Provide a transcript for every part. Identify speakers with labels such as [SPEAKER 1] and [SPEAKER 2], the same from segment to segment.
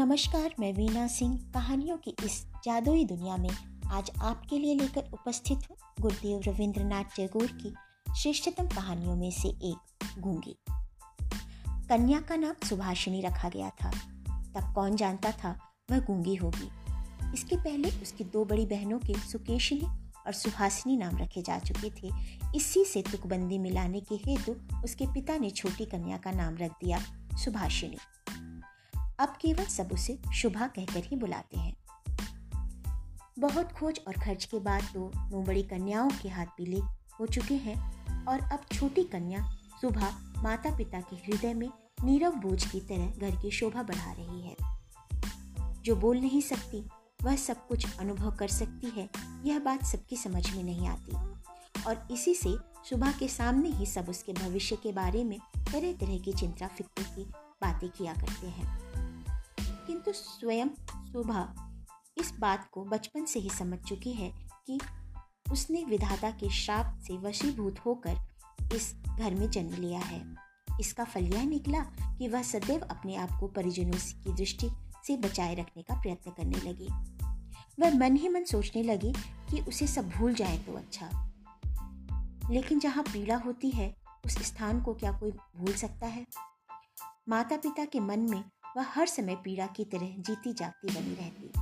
[SPEAKER 1] नमस्कार, मैं वीना सिंह। कहानियों की इस जादुई दुनिया में आज आपके लिए लेकर उपस्थित हूँ गुरुदेव रविंद्रनाथ टैगोर की श्रेष्ठतम कहानियों में से एक, गूँगी। कन्या का नाम सुभाषिनी रखा गया था। तब कौन जानता था वह गूँगी होगी। इसके पहले उसकी दो बड़ी बहनों के सुकेशिनी और सुहासिनी नाम रखे जा चुके थे। इसी से तुकबंदी मिलाने के हेतु उसके पिता ने छोटी कन्या का नाम रख दिया सुभाषिनी। अब केवल सब उसे शुभा कहकर ही बुलाते हैं। बहुत खोज और खर्च के बाद तो नौ बड़ी कन्याओं के हाथ पीले हो चुके हैं और अब छोटी कन्या सुबह माता पिता के हृदय में नीरव बोझ की तरह घर की शोभा बढ़ा रही है। जो बोल नहीं सकती, वह सब कुछ अनुभव कर सकती है, यह बात सबकी समझ में नहीं आती। और इसी से सुबह के सामने ही सब उसके भविष्य के बारे में तरह तरह की चिंता फ़िक्र की बातें किया करते हैं। किंतु स्वयं सुबह इस बात को बचपन से ही समझ चुकी है कि उसने विधाता के श्राप से वशीभूत होकर इस घर में जन्म लिया है। इसका फल यह निकला कि वह सदैव अपने आप को परिजनों की दृष्टि से बचाए रखने का प्रयत्न करने लगी। वह मन ही मन सोचने लगी कि उसे सब भूल जाए तो अच्छा। लेकिन जहाँ पीड़ा होती है, उस स्थान को क्या कोई भूल सकता है? माता पिता के मन में वह हर समय पीड़ा की तरह जीती जागती बनी रहती।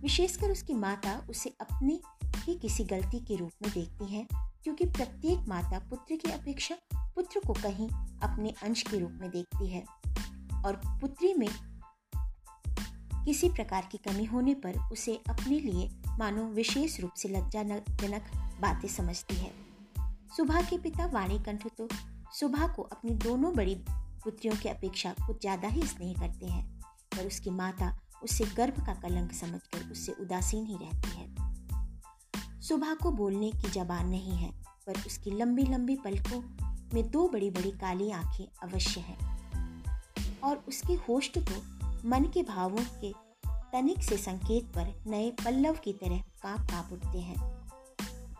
[SPEAKER 1] विशेषकर उसकी माता उसे अपनी ही किसी गलती के रूप में देखती हैं, क्योंकि प्रत्येक माता पुत्र की अपेक्षा पुत्र को कहीं अपने अंश के रूप में देखती है। और पुत्री में किसी प्रकार की कमी होने पर उसे अपने लिए मानो विशेष रूप से लज्जाजनक बातें समझती है। सुबह के पिता वाणी कंठ तो सुबह को अपनी दोनों बड़ी पुत्रियों की अपेक्षा कुछ ज़्यादा ही स्नेह करते हैं, पर उसकी माता उससे गर्भ का कलंक समझकर उससे उदासीन ही रहती है। सुबह को बोलने की जबान नहीं है, पर उसकी लंबी लंबी पलकों में दो बड़ी बड़ी काली आँखें अवश्य हैं। और उसके होस्ट को मन के भावों के तनिक से संकेत पर नए पल्लव की तरह काँप काँप उठते हैं।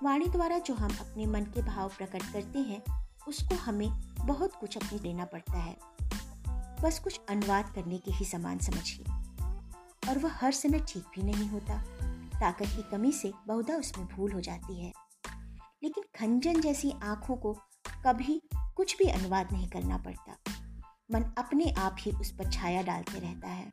[SPEAKER 1] वाणी द्वारा जो हम अपने मन के भाव प्रकट करते हैं, उसको हमें बहुत कुछ अपनी देना पड़ता है। बस कुछ अनुवाद करने के ही समान समझिए। और वह हर समय ठीक भी नहीं होता। ताकत की कमी से बहुधा उसमें भूल हो जाती है। लेकिन खंजन जैसी आँखों को कभी कुछ भी अनुवाद नहीं करना पड़ता। मन अपने आप ही उस पर छाया डालते रहता है।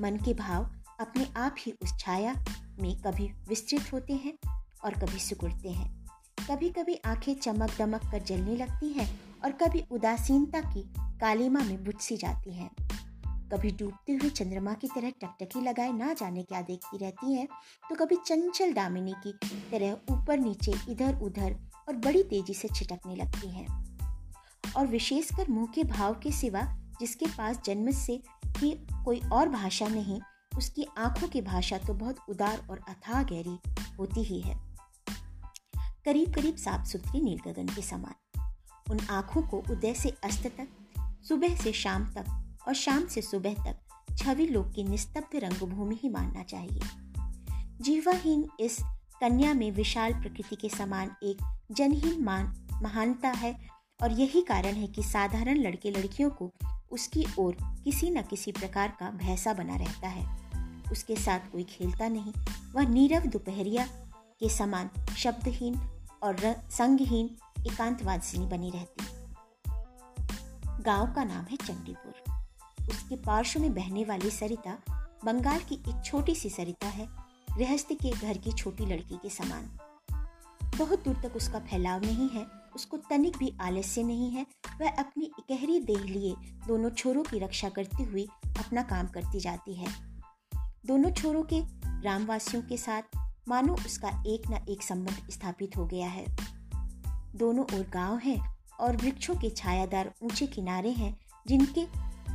[SPEAKER 1] मन के भाव अपने आप ही उस छाया में कभी विस्तृत होते हैं और कभी सिकुड़ते हैं। कभी कभी आँखें चमक दमक कर जलने लगती हैं और कभी उदासीनता की कालीमा में बुझ सी जाती हैं। कभी डूबते हुए चंद्रमा की तरह टकटकी लगाए ना जाने क्या देखती रहती हैं तो कभी चंचल दामिनी की तरह ऊपर नीचे इधर उधर और बड़ी तेज़ी से छिटकने लगती हैं। और विशेषकर मुँह के भाव के सिवा जिसके पास जन्म से ही कोई और भाषा नहीं, उसकी आँखों की भाषा तो बहुत उदार और अथाह गहरी होती ही है। करीब करीब साफ़ सुथरी नील गगन के समान। उन आँखों को उदय से अस्त तक, सुबह से शाम तक और शाम से सुबह तक छवि लोक की निस्तब्ध रंगभूमि ही मानना चाहिए। जीवाहीन इस कन्या में विशाल प्रकृति के समान एक जनहीन मान, महानता है और यही कारण है कि साधारण लड़के लड़कियों को उसकी ओर किसी न किसी प्रकार का भैसा बना रहता है। उसके साथ कोई खेलता नहीं, वह नीरव दोपहरिया के समान शब्दहीन और संगहीन एकांतवासिनी बनी रहती। गाँव का नाम है चंडीपुर। उसके पार्श्व में बहने वाली सरिता बंगाल की एक छोटी सी सरिता है, गृहस्थ के घर की छोटी लड़की के समान। बहुत दूर तक उसका फैलाव नहीं है, उसको तनिक भी आलस्य नहीं है, वह अपनी गहरी देह लिए दोनों छोरों की रक्षा करती हुई अपना काम करती जाती है। दोनों छोरों के ग्रामवासियों के साथ मानो उसका एक न एक संबंध स्थापित हो गया है। दोनों ओर गाँव है और वृक्षों के छायादार ऊँचे किनारे हैं, जिनके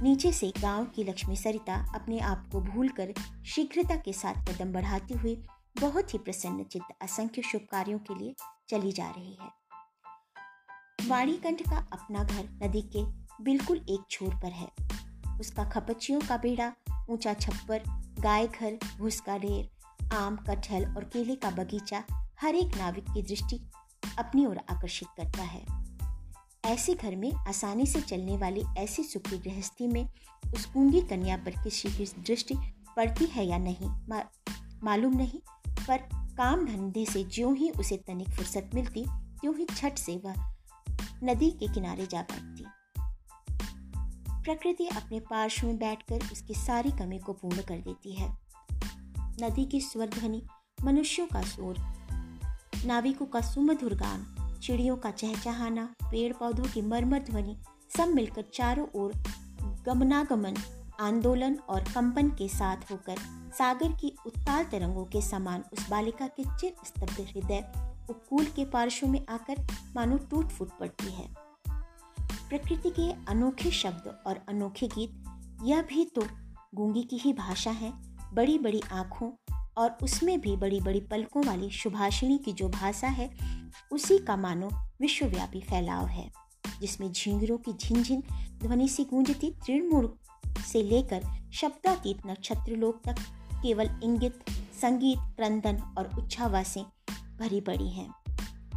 [SPEAKER 1] नीचे से गाँव की लक्ष्मी सरिता अपने आप को भूलकर शीघ्रता के साथ कदम बढ़ाती हुई बहुत ही प्रसन्न चित्त असंख्य शुभ कार्यों के लिए चली जा रही है। वाणीकंठ का अपना घर नदी के बिल्कुल एक छोर पर है। उसका खपचियों का बेड़ा, ऊँचा छप्पर, गाय घर भूस का ढेर आम, कटहल और केले का बगीचा हर एक नाविक की दृष्टि अपनी ओर आकर्षित करता है। ऐसे घर में आसानी से चलने वाली ऐसी सुखी गृहस्थी में उस गूँगी कन्या पर किसी की दृष्टि पड़ती है या नहीं मा, मालूम नहीं पर काम धंधे से ज्यों ही उसे तनिक फुर्सत मिलती त्यों ही छठ से वह नदी के किनारे जा बैठती। प्रकृति अपने पार्श्व में बैठकर उसकी सारी कमी को पूर्ण कर देती है। नदी की स्वर ध्वनि मनुष्यों का शोर नाविकों का सुमधुर गान चिड़ियों का चहचहाना पेड़ पौधों की मरमर ध्वनि, सब मिलकर चारों ओर गमनागमन, आंदोलन और कंपन के साथ होकर सागर की उत्ताल तरंगों के समान उस बालिका के चिर स्तब्ध हृदय उपकूल के पार्श्व में आकर मानो टूट फूट पड़ती है। प्रकृति के अनोखे शब्द और अनोखे गीत, यह भी तो गूँगी की ही भाषा है बड़ी बड़ी आँखों और उसमें भी बड़ी बड़ी पलकों वाली सुभाषिणी की जो भाषा है, उसी का मानो विश्वव्यापी फैलाव है, जिसमें झिंगरों की झिनझिन, ध्वनि से गूंजती तृणमूल से लेकर शब्दातीत नक्षत्र लोक तक केवल इंगित, संगीत, क्रंदन और उच्छावासें भरी पड़ी हैं।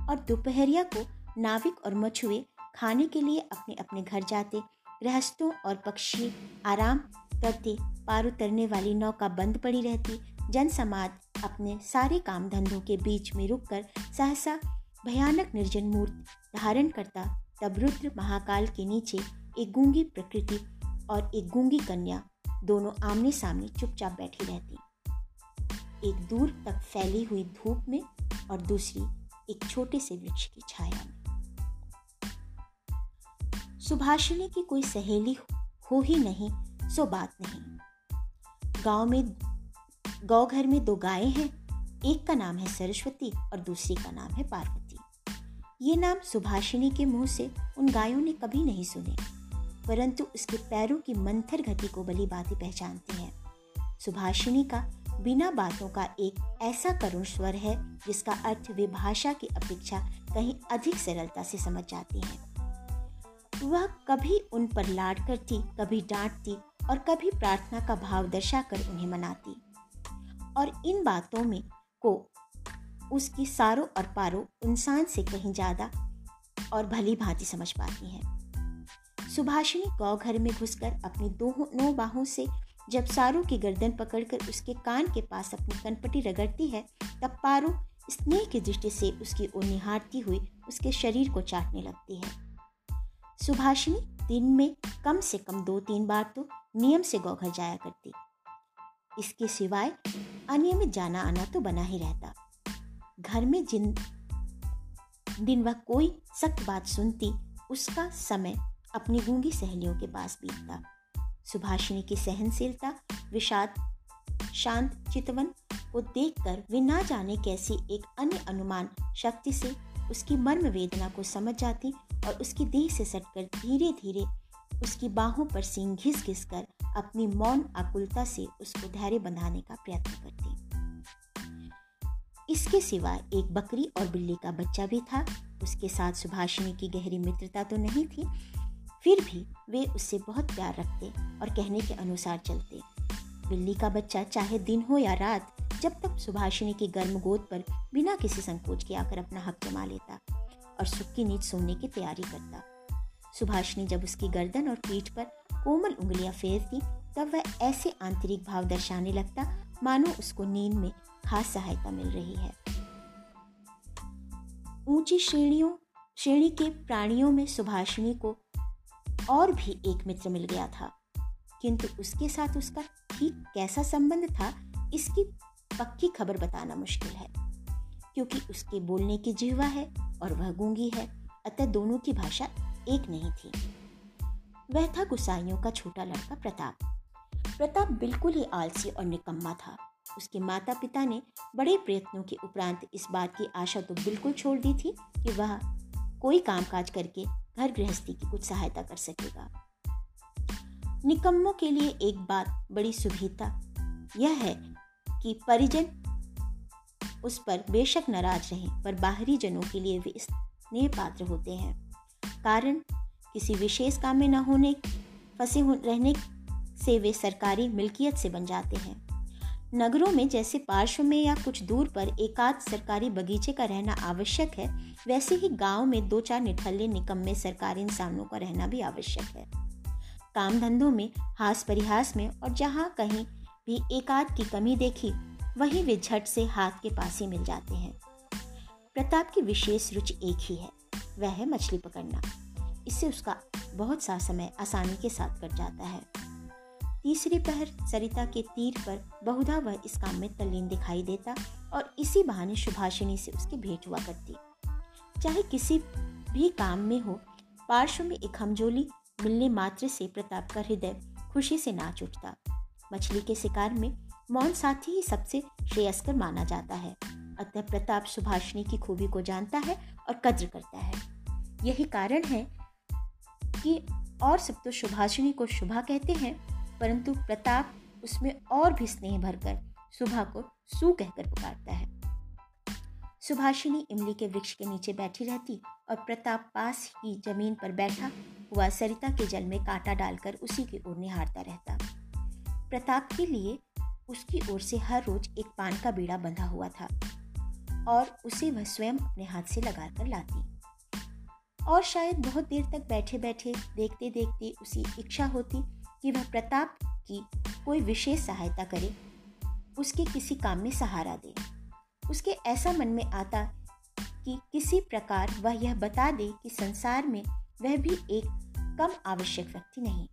[SPEAKER 1] और दोपहरिया को नाविक और मछुए खाने के लिए अपने अपने घर जाते गृहस्थों और पक्षी आराम करते, पार उतरने वाली नौका बंद पड़ी रहती जन समाज अपने सारे काम धंधों के बीच में रुककर सहसा भयानक निर्जन मूर्त धारण करता, तब रुद्र महाकाल के नीचे एक गूँगी प्रकृति और एक गूँगी कन्या दोनों आमने सामने चुपचाप बैठी रहती। एक दूर तक फैली हुई धूप में और दूसरी एक छोटे से वृक्ष की छाया में। सुभाषिनी की कोई सहेली हो ही नहीं, सो बात नहीं। गाँव में गौ घर में दो गायें हैं। एक का नाम है सरस्वती और दूसरी का नाम है पार्वती। ये नाम सुभाषिनी के मुँह से उन गायों ने कभी नहीं सुने, परंतु उसके पैरों की मंथर गति को बली बातें पहचानती हैं। सुभाषिनी का बिना बातों का एक ऐसा करुण स्वर है, जिसका अर्थ वे भाषा की अपेक्षा कहीं अधिक सरलता से समझ जाती हैं। वह कभी उन पर लाड करती कभी डांटती और कभी प्रार्थना का भाव दर्शाकर उन्हें मनाती। और इन बातों में को उसकी सारों और पारों इंसान से कहीं ज़्यादा और भली भांति समझ पाती हैं। सुभाषिनी गौ घर में घुसकर अपनी दो नौ बाहों से जब सारू की गर्दन पकड़कर उसके कान के पास अपनी कनपटी रगड़ती है, तब पारू स्नेह की दृष्टि से उसकी ओर निहारती हुई उसके शरीर को चाटने लगती है। सुभाषिनी दिन में कम से कम दो तीन बार तो नियम से गौघर जाया करती। इसके सिवाय अनियमित जाना आना तो बना ही रहता। घर में जिन दिन वह कोई सख्त बात सुनती, उसका समय अपनी गूँगी सहेलियों के पास बीतता। सुभाषिनी की सहनशीलता, विषाद, शांत चितवन को देखकर वे ना जाने कैसी एक अन्य अनुमान शक्ति से उसकी मर्म वेदना को समझ जाती और उसकी देह से सटकर धीरे धीरे उसकी बाहों पर सींग घिस घिस कर अपनी मौन आकुलता से उसको धैर्य बंधाने का प्रयत्न करती। इसके सिवाय एक बकरी और बिल्ली का बच्चा भी था। उसके साथ सुभाषिनी की गहरी मित्रता तो नहीं थी। फिर भी वे उससे बहुत प्यार रखते और कहने के अनुसार चलते। बिल्ली का बच्चा चाहे दिन हो या रात, जब तक सुभाषिनी की गर्म गोद पर बिना किसी संकोच के आकर अपना हक जमा लेता और सुख की नीच सोने की तैयारी करता। सुभाषिनी जब उसकी गर्दन और पीठ पर कोमल उंगलियाँ फेरती, तब वह ऐसे आंतरिक भाव दर्शाने लगता, मानो उसको नींद में खास सहायता मिल रही है। ऊँची श्रेणियों, श्रेणी के प्राणियों में सुभाषिनी को और भी एक मित्र मिल गया था। किंतु उसके साथ उसका ठीक कैसा संबंध था, इसकी पक्की खबर बताना मुश्किल है। क्योंकि उसके बोलने की जिहवा है और वह गूँगी है, अतः दोनों की भाषा एक नहीं थी। वह था गुसाइयों का छोटा लड़का प्रताप। प्रताप बिल्कुल ही आलसी और निकम्मा था। उसके माता पिता ने बड़े प्रयत्नों के उपरांत इस बात की आशा तो बिल्कुल छोड़ दी थी कि वह कोई कामकाज करके घर गृहस्थी की कुछ सहायता कर सकेगा। निकम्मों के लिए एक बात बड़ी सुविधा यह है कि परिजन उस पर बेशक नाराज़ रहे, पर बाहरी जनों के लिए वे स्नेह पात्र होते हैं। कारण किसी विशेष काम में न होने, फंसे रहने से वे सरकारी मिल्कियत से बन जाते हैं। नगरों में जैसे पार्श्व में या कुछ दूर पर एकाध सरकारी बगीचे का रहना आवश्यक है, वैसे ही गाँव में दो चार निठल्ले निकम्मे सरकारी इंसानों का रहना भी आवश्यक है। काम धंधों में, हास परिहास में और जहाँ कहीं भी एकाध की कमी देखी, वहीं वे झट से हाथ के पास ही मिल जाते हैं। प्रताप की विशेष रुचि एक ही है, वह है मछली पकड़ना। इससे उसका बहुत सा समय आसानी के साथ कट जाता है। तीसरी पहर सरिता के तीर पर बहुधा वह इस काम में तल्लीन दिखाई देता और इसी बहाने सुभाषिनी से उसकी भेंट हुआ करती। चाहे किसी भी काम में हो, पार्श्व में एक हमजोली मिलने मात्र से प्रताप का हृदय खुशी से नाच उठता। मछली के शिकार में मौन साथी ही सबसे श्रेयस्कर माना जाता है। अतः प्रताप सुभाषिनी की खूबी को जानता है और कद्र करता है। यही कारण है कि और सब तो सुभाषिनी को शुभा कहते हैं, परंतु प्रताप उसमें और भी स्नेह भरकर सुबह को सू कहकर पुकारता है। सुभाषिनी इमली के वृक्ष के नीचे बैठी रहती और प्रताप पास ही ज़मीन पर बैठा हुआ सरिता के जल में कांटा डालकर उसी की ओर निहारता रहता। प्रताप के लिए उसकी ओर से हर रोज एक पान का बीड़ा बंधा हुआ था और उसे वह स्वयं अपने हाथ से लगा कर लाती। और शायद बहुत देर तक बैठे बैठे देखते देखते उसी इच्छा होती कि वह प्रताप की कोई विशेष सहायता करे। उसके किसी काम में सहारा दे। उसके ऐसा मन में आता कि किसी प्रकार वह यह बता दे कि संसार में वह भी एक कम आवश्यक व्यक्ति नहीं।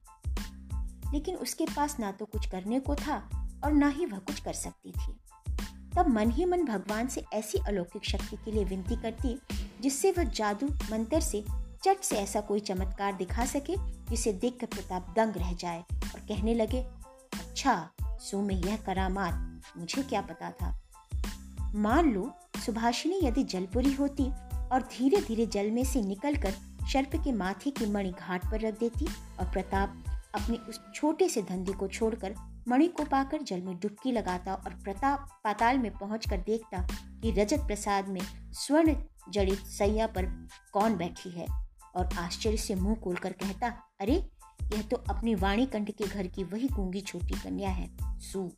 [SPEAKER 1] लेकिन उसके पास ना तो कुछ करने को था और ना ही वह कुछ कर सकती थी। तब मन ही मन भगवान से ऐसी अलौकिक शक्ति के लिए विनती करती जिससे वह जादू, मंत्र से, चट से ऐसा कोई चमत्कार दिखा सके, जिसे देख कर प्रताप दंग रह जाए और कहने लगे अच्छा सो में यह करामात, मुझे क्या पता था? मान लो, सुभाषिनी यदि जलपुरी होती और धीरे धीरे जल में से निकलकर शर्प के माथे की मणि घाट पर रख देती और प्रताप अपने उस छोटे से धंधे को छोड़कर मणि को पाकर जल में डुबकी लगाता और प्रताप पाताल में पहुंचकर देखता कि रजत प्रसाद में स्वर्ण जड़ित सैया पर कौन बैठी है। और आश्चर्य से मुँह खोलकर कहता, अरे, यह तो अपनी वाणी कंठ के घर की वही गूँगी छोटी कन्या है, सू।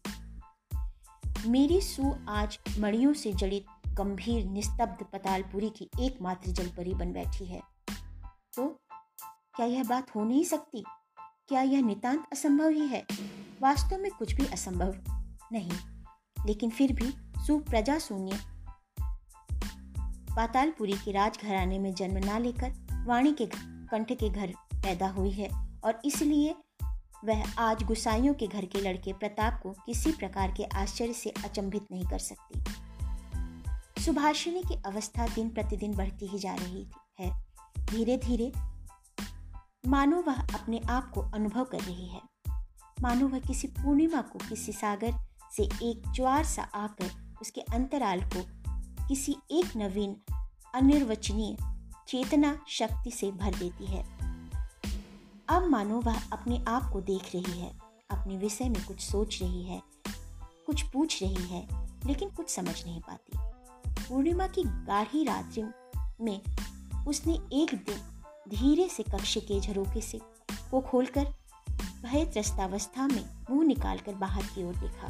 [SPEAKER 1] मेरी सू आज मणियों से जड़ित गंभीर निस्तब्ध पतालपुरी की एकमात्र जलपरी बन बैठी है। तो क्या यह बात हो नहीं सकती? क्या यह नितांत असंभव ही है? वास्तव में कुछ भी असंभव नहीं, लेकिन फिर भी सुप्रजा शून्य पातालपुरी के राजघराने में जन्म ना लेकर वाणी के कंठ के घर पैदा हुई है और इसलिए वह आज गुसाइयों के घर के लड़के प्रताप को किसी प्रकार के आश्चर्य से अचंभित नहीं कर सकती। सुभाषिनी की अवस्था दिन प्रतिदिन बढ़ती ही जा रही है। धीरे धीरे मानो वह अपने आप को अनुभव कर रही है। मानो वह किसी पूर्णिमा को, किसी सागर से एक ज्वार सा आकर उसके अंतराल को किसी एक नवीन, अनिर्वचनीय चेतना शक्ति से भर देती है। अब मानो वह अपने आप को देख रही है, अपने विषय में कुछ सोच रही है, कुछ पूछ रही है, लेकिन कुछ समझ नहीं पाती। पूर्णिमा की गाढ़ी रात्रि में उसने एक दिन धीरे से कक्ष के झरोके से को खोलकर भय त्रस्तावस्था में मुँह निकालकर बाहर की ओर देखा।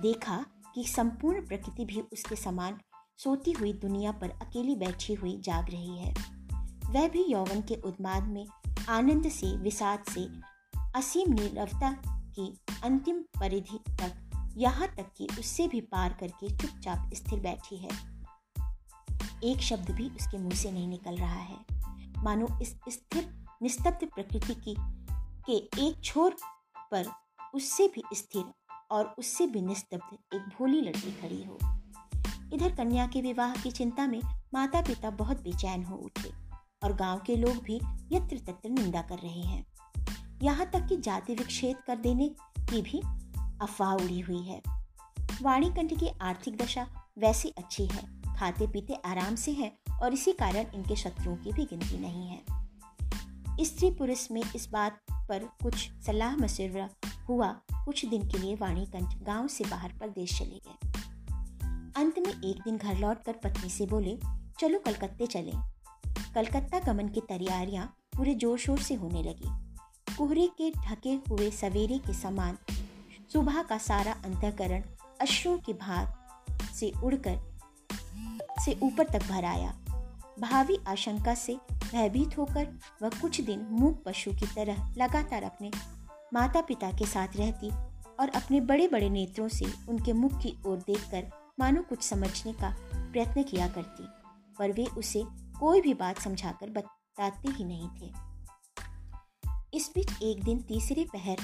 [SPEAKER 1] देखा कि संपूर्ण प्रकृति भी उसके समान सोती हुई दुनिया पर अकेली बैठी हुई जाग रही है। वह भी यौवन के उन्माद में आनंद से, विषाद से, असीम निरवता की अंतिम परिधि तक, यहाँ तक कि उससे भी पार करके चुपचाप स्थिर बैठी है। एक शब्द भी उसके मुँह से नहीं निकल रहा है। मानो इस स्थिर, निस्तब्ध प्रकृति की के एक छोर पर उससे भी स्थिर और उससे भी निस्तब्ध एक भोली लड़की खड़ी हो। इधर कन्या के विवाह की चिंता में माता पिता बहुत बेचैन हो उठे और गाँव के लोग भी यत्र तत्र निंदा कर रहे हैं। यहाँ तक कि जाति विक्षेद कर देने की भी अफवाह उड़ी हुई है। वाणीकंठ की आर्थिक दशा वैसी अच्छी है खाते पीते आराम से हैं और इसी कारण इनके शत्रुओं की भी गिनती नहीं है। स्त्री पुरुष में इस बात पर कुछ सलाह मशवरा हुआ। कुछ दिन के लिए वाणीकंठ गाँव से बाहर प्रदेश चले गए। अंत में एक दिन घर लौटकर पत्नी से बोले, चलो कलकत्ते चलें। कलकत्ता गमन की तैयारियाँ पूरे ज़ोर शोर से होने लगी। कोहरे के ढके हुए सवेरे के समान सुबह का सारा अंतकरण अश्रुओं के भार से उड़कर, से ऊपर तक भर आया। भावी आशंका से भयभीत होकर वह कुछ दिन मूक पशु की तरह लगातार अपने माता पिता के साथ रहती और अपने बड़े बड़े नेत्रों से उनके मुख की ओर देखकर मानो कुछ समझने का प्रयत्न किया करती, पर वे उसे कोई भी बात समझाकर बताते ही नहीं थे। इस बीच एक दिन तीसरे पहर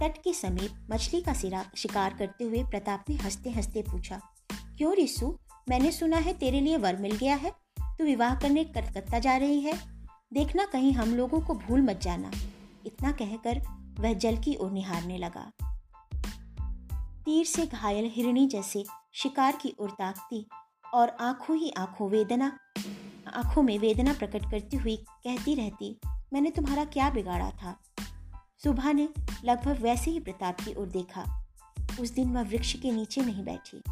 [SPEAKER 1] तट के समीप मछली का सिरा शिकार करते हुए प्रताप ने हँसते हँसते पूछा, क्यों रिसु? मैंने सुना है तेरे लिए वर मिल गया है। तू विवाह करने कलकत्ता जा रही है। देखना कहीं हम लोगों को भूल मत जाना। इतना कहकर वह जल की ओर निहारने लगा। तीर से घायल हिरणी जैसे शिकार की ओर ताकती और आँखों ही आँखों वेदना, आँखों में वेदना प्रकट करती हुई कहती रहती, मैंने तुम्हारा क्या बिगाड़ा था? सुबह ने लगभग वैसे ही प्रताप की ओर देखा। उस दिन वह वृक्ष के नीचे नहीं बैठी।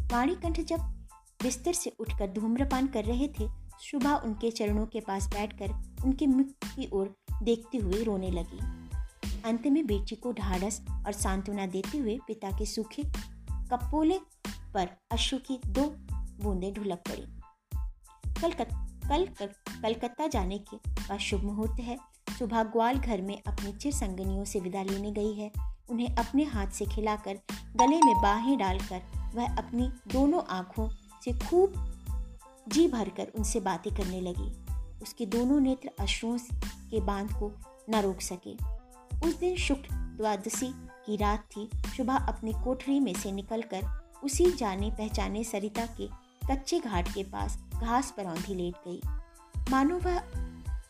[SPEAKER 1] वाणीकंठ जब बिस्तर से उठकर धूम्रपान कर रहे थे, सुबह उनके चरणों के पास बैठकर उनके मुख की ओर देखते हुए रोने लगी। अंत में बेटी को ढाढ़स और सांत्वना देते हुए पिता के सूखे कपोले पर अश्रु की दो बूंदें ढुलक पड़ी। कल कल कलकत्ता जाने के का शुभ मुहूर्त है। सुबह ग्वाल घर में अपनी चिर संगनियों से विदा लेने गई है। उन्हें अपने हाथ से खिलाकर गले में बाहें डालकर वह अपनी दोनों आँखों से खूब जी भरकर उनसे बातें करने लगी। उसके दोनों नेत्र अश्रुओं के बाँध को न रोक सके। उस दिन शुक्ल द्वादशी की रात थी। सुबह अपनी कोठरी में से निकलकर उसी जाने पहचाने सरिता के कच्चे घाट के पास घास पर औंधी लेट गई। मानो वह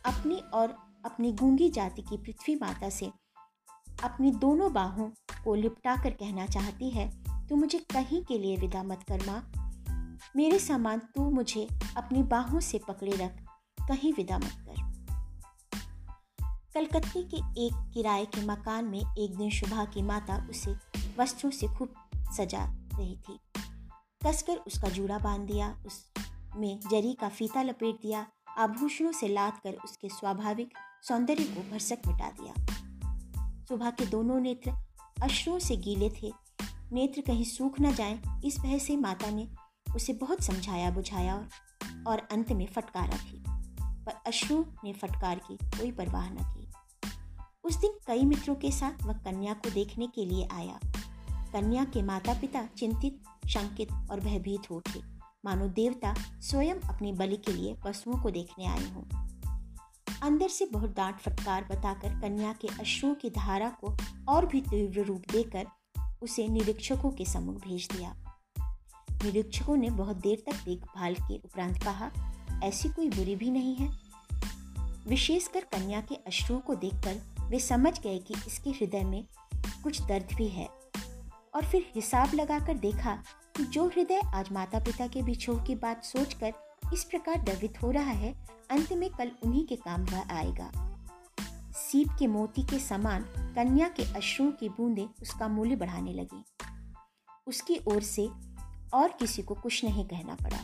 [SPEAKER 1] अपनी और अपनी गूँगी जाति की पृथ्वी माता से अपनी दोनों बाहों को लिपटा कर कहना चाहती है तो मुझे कहीं के लिए विदा मत कर, माँ। मेरे सामान तू मुझे अपनी बाहों से पकड़े रख, कहीं विदा मत कर। कलकत्ते के एक किराए के मकान में एक दिन शुभा की माता उसे वस्त्रों से खूब सजा रही थी। कसकर उसका जूड़ा बाँध दिया उसमें जरी का फीता लपेट दिया, आभूषणों से लाद कर उसके स्वाभाविक सौंदर्य को भरसक मिटा दिया। सुबह के दोनों नेत्र अश्रुओं से गीले थे। नेत्र कहीं सूख न जाएँ, इस भय से माता ने उसे बहुत समझाया, बुझाया और अंत में फटकारा भी। पर अश्रु ने फटकार की, कोई परवाह न की। उस दिन कई मित्रों के साथ वह कन्या को देखने के लिए आया। कन्या के माता पिता चिंतित, शंकित और भयभीत हो उठे। मानो देवता स्वयं अपनी बलि के लिए पशुओं को देखने आए हों। अंदर से बहुत डांट फटकार बताकर कन्या के अश्रुओं की धारा को और भी तीव्र रूप देकर उसे निरीक्षकों के सम्मुख भेज दिया। निरीक्षकों ने बहुत देर तक देखभाल के उपरांत कहा, ऐसी कोई बुरी भी नहीं है। विशेषकर कन्या के अश्रुओं को देखकर वे समझ गए कि इसके हृदय में कुछ दर्द भी है। और फिर हिसाब लगाकर देखा कि जो हृदय आज माता पिता के बिछोह की बात सोचकर इस प्रकार द्रवित हो रहा है, अंत में कल उन्हीं के काम वह आएगा। सीप के मोती के समान कन्या के अश्रुओं की बूंदें उसका मूल्य बढ़ाने लगी। उसकी ओर से और किसी को कुछ नहीं कहना पड़ा।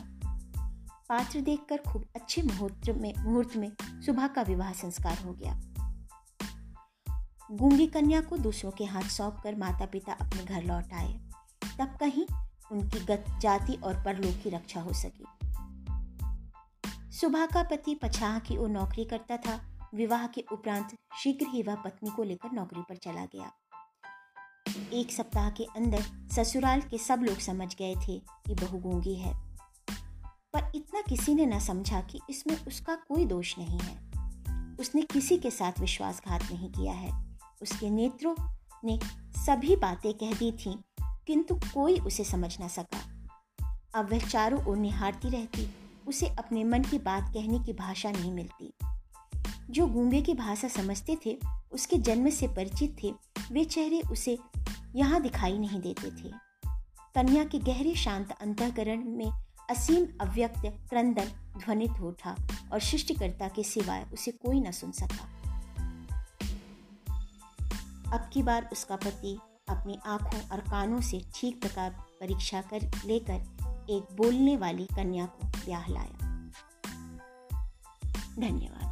[SPEAKER 1] पात्र देखकर खूब अच्छे मुहूर्त में मुहूर्त में सुबह का विवाह संस्कार हो गया। गूँगी कन्या को दूसरों के हाथ सौंप कर माता पिता अपने घर लौट आए। तब कहीं उनकी गत जाति और परलोक की रक्षा हो सकी। सुबह का पति पछाह की ओर नौकरी करता था। विवाह के उपरांत शीघ्र ही वह पत्नी को लेकर नौकरी पर चला गया। एक सप्ताह के अंदर ससुराल के सब लोग समझ गए थे कि बहु गूँगी है। पर इतना किसी ने न समझा कि इसमें उसका कोई दोष नहीं है। उसने किसी के साथ विश्वासघात नहीं किया है। उसके नेत्रों ने सभी बातें कह दी थीं, किंतु कोई उसे समझ ना सका। अब वह चारों ओर निहारती रहती, उसे अपने मन की बात कहने की भाषा नहीं मिलती। जो गूँगे की भाषा समझते थे, उसके जन्म से परिचित थे, वे चेहरे उसे यहाँ दिखाई नहीं देते थे। कन्या के गहरे शांत अंतकरण में असीम अव्यक्त क्रंदन ध्वनित उठा और सृष्टिकर्ता के सिवाय उसे कोई न सुन सका। अब की बार उसका पति अपनी आँखों और कानों से ठीक प्रकार परीक्षा कर लेकर एक बोलने वाली कन्या को ब्याह लाया। धन्यवाद।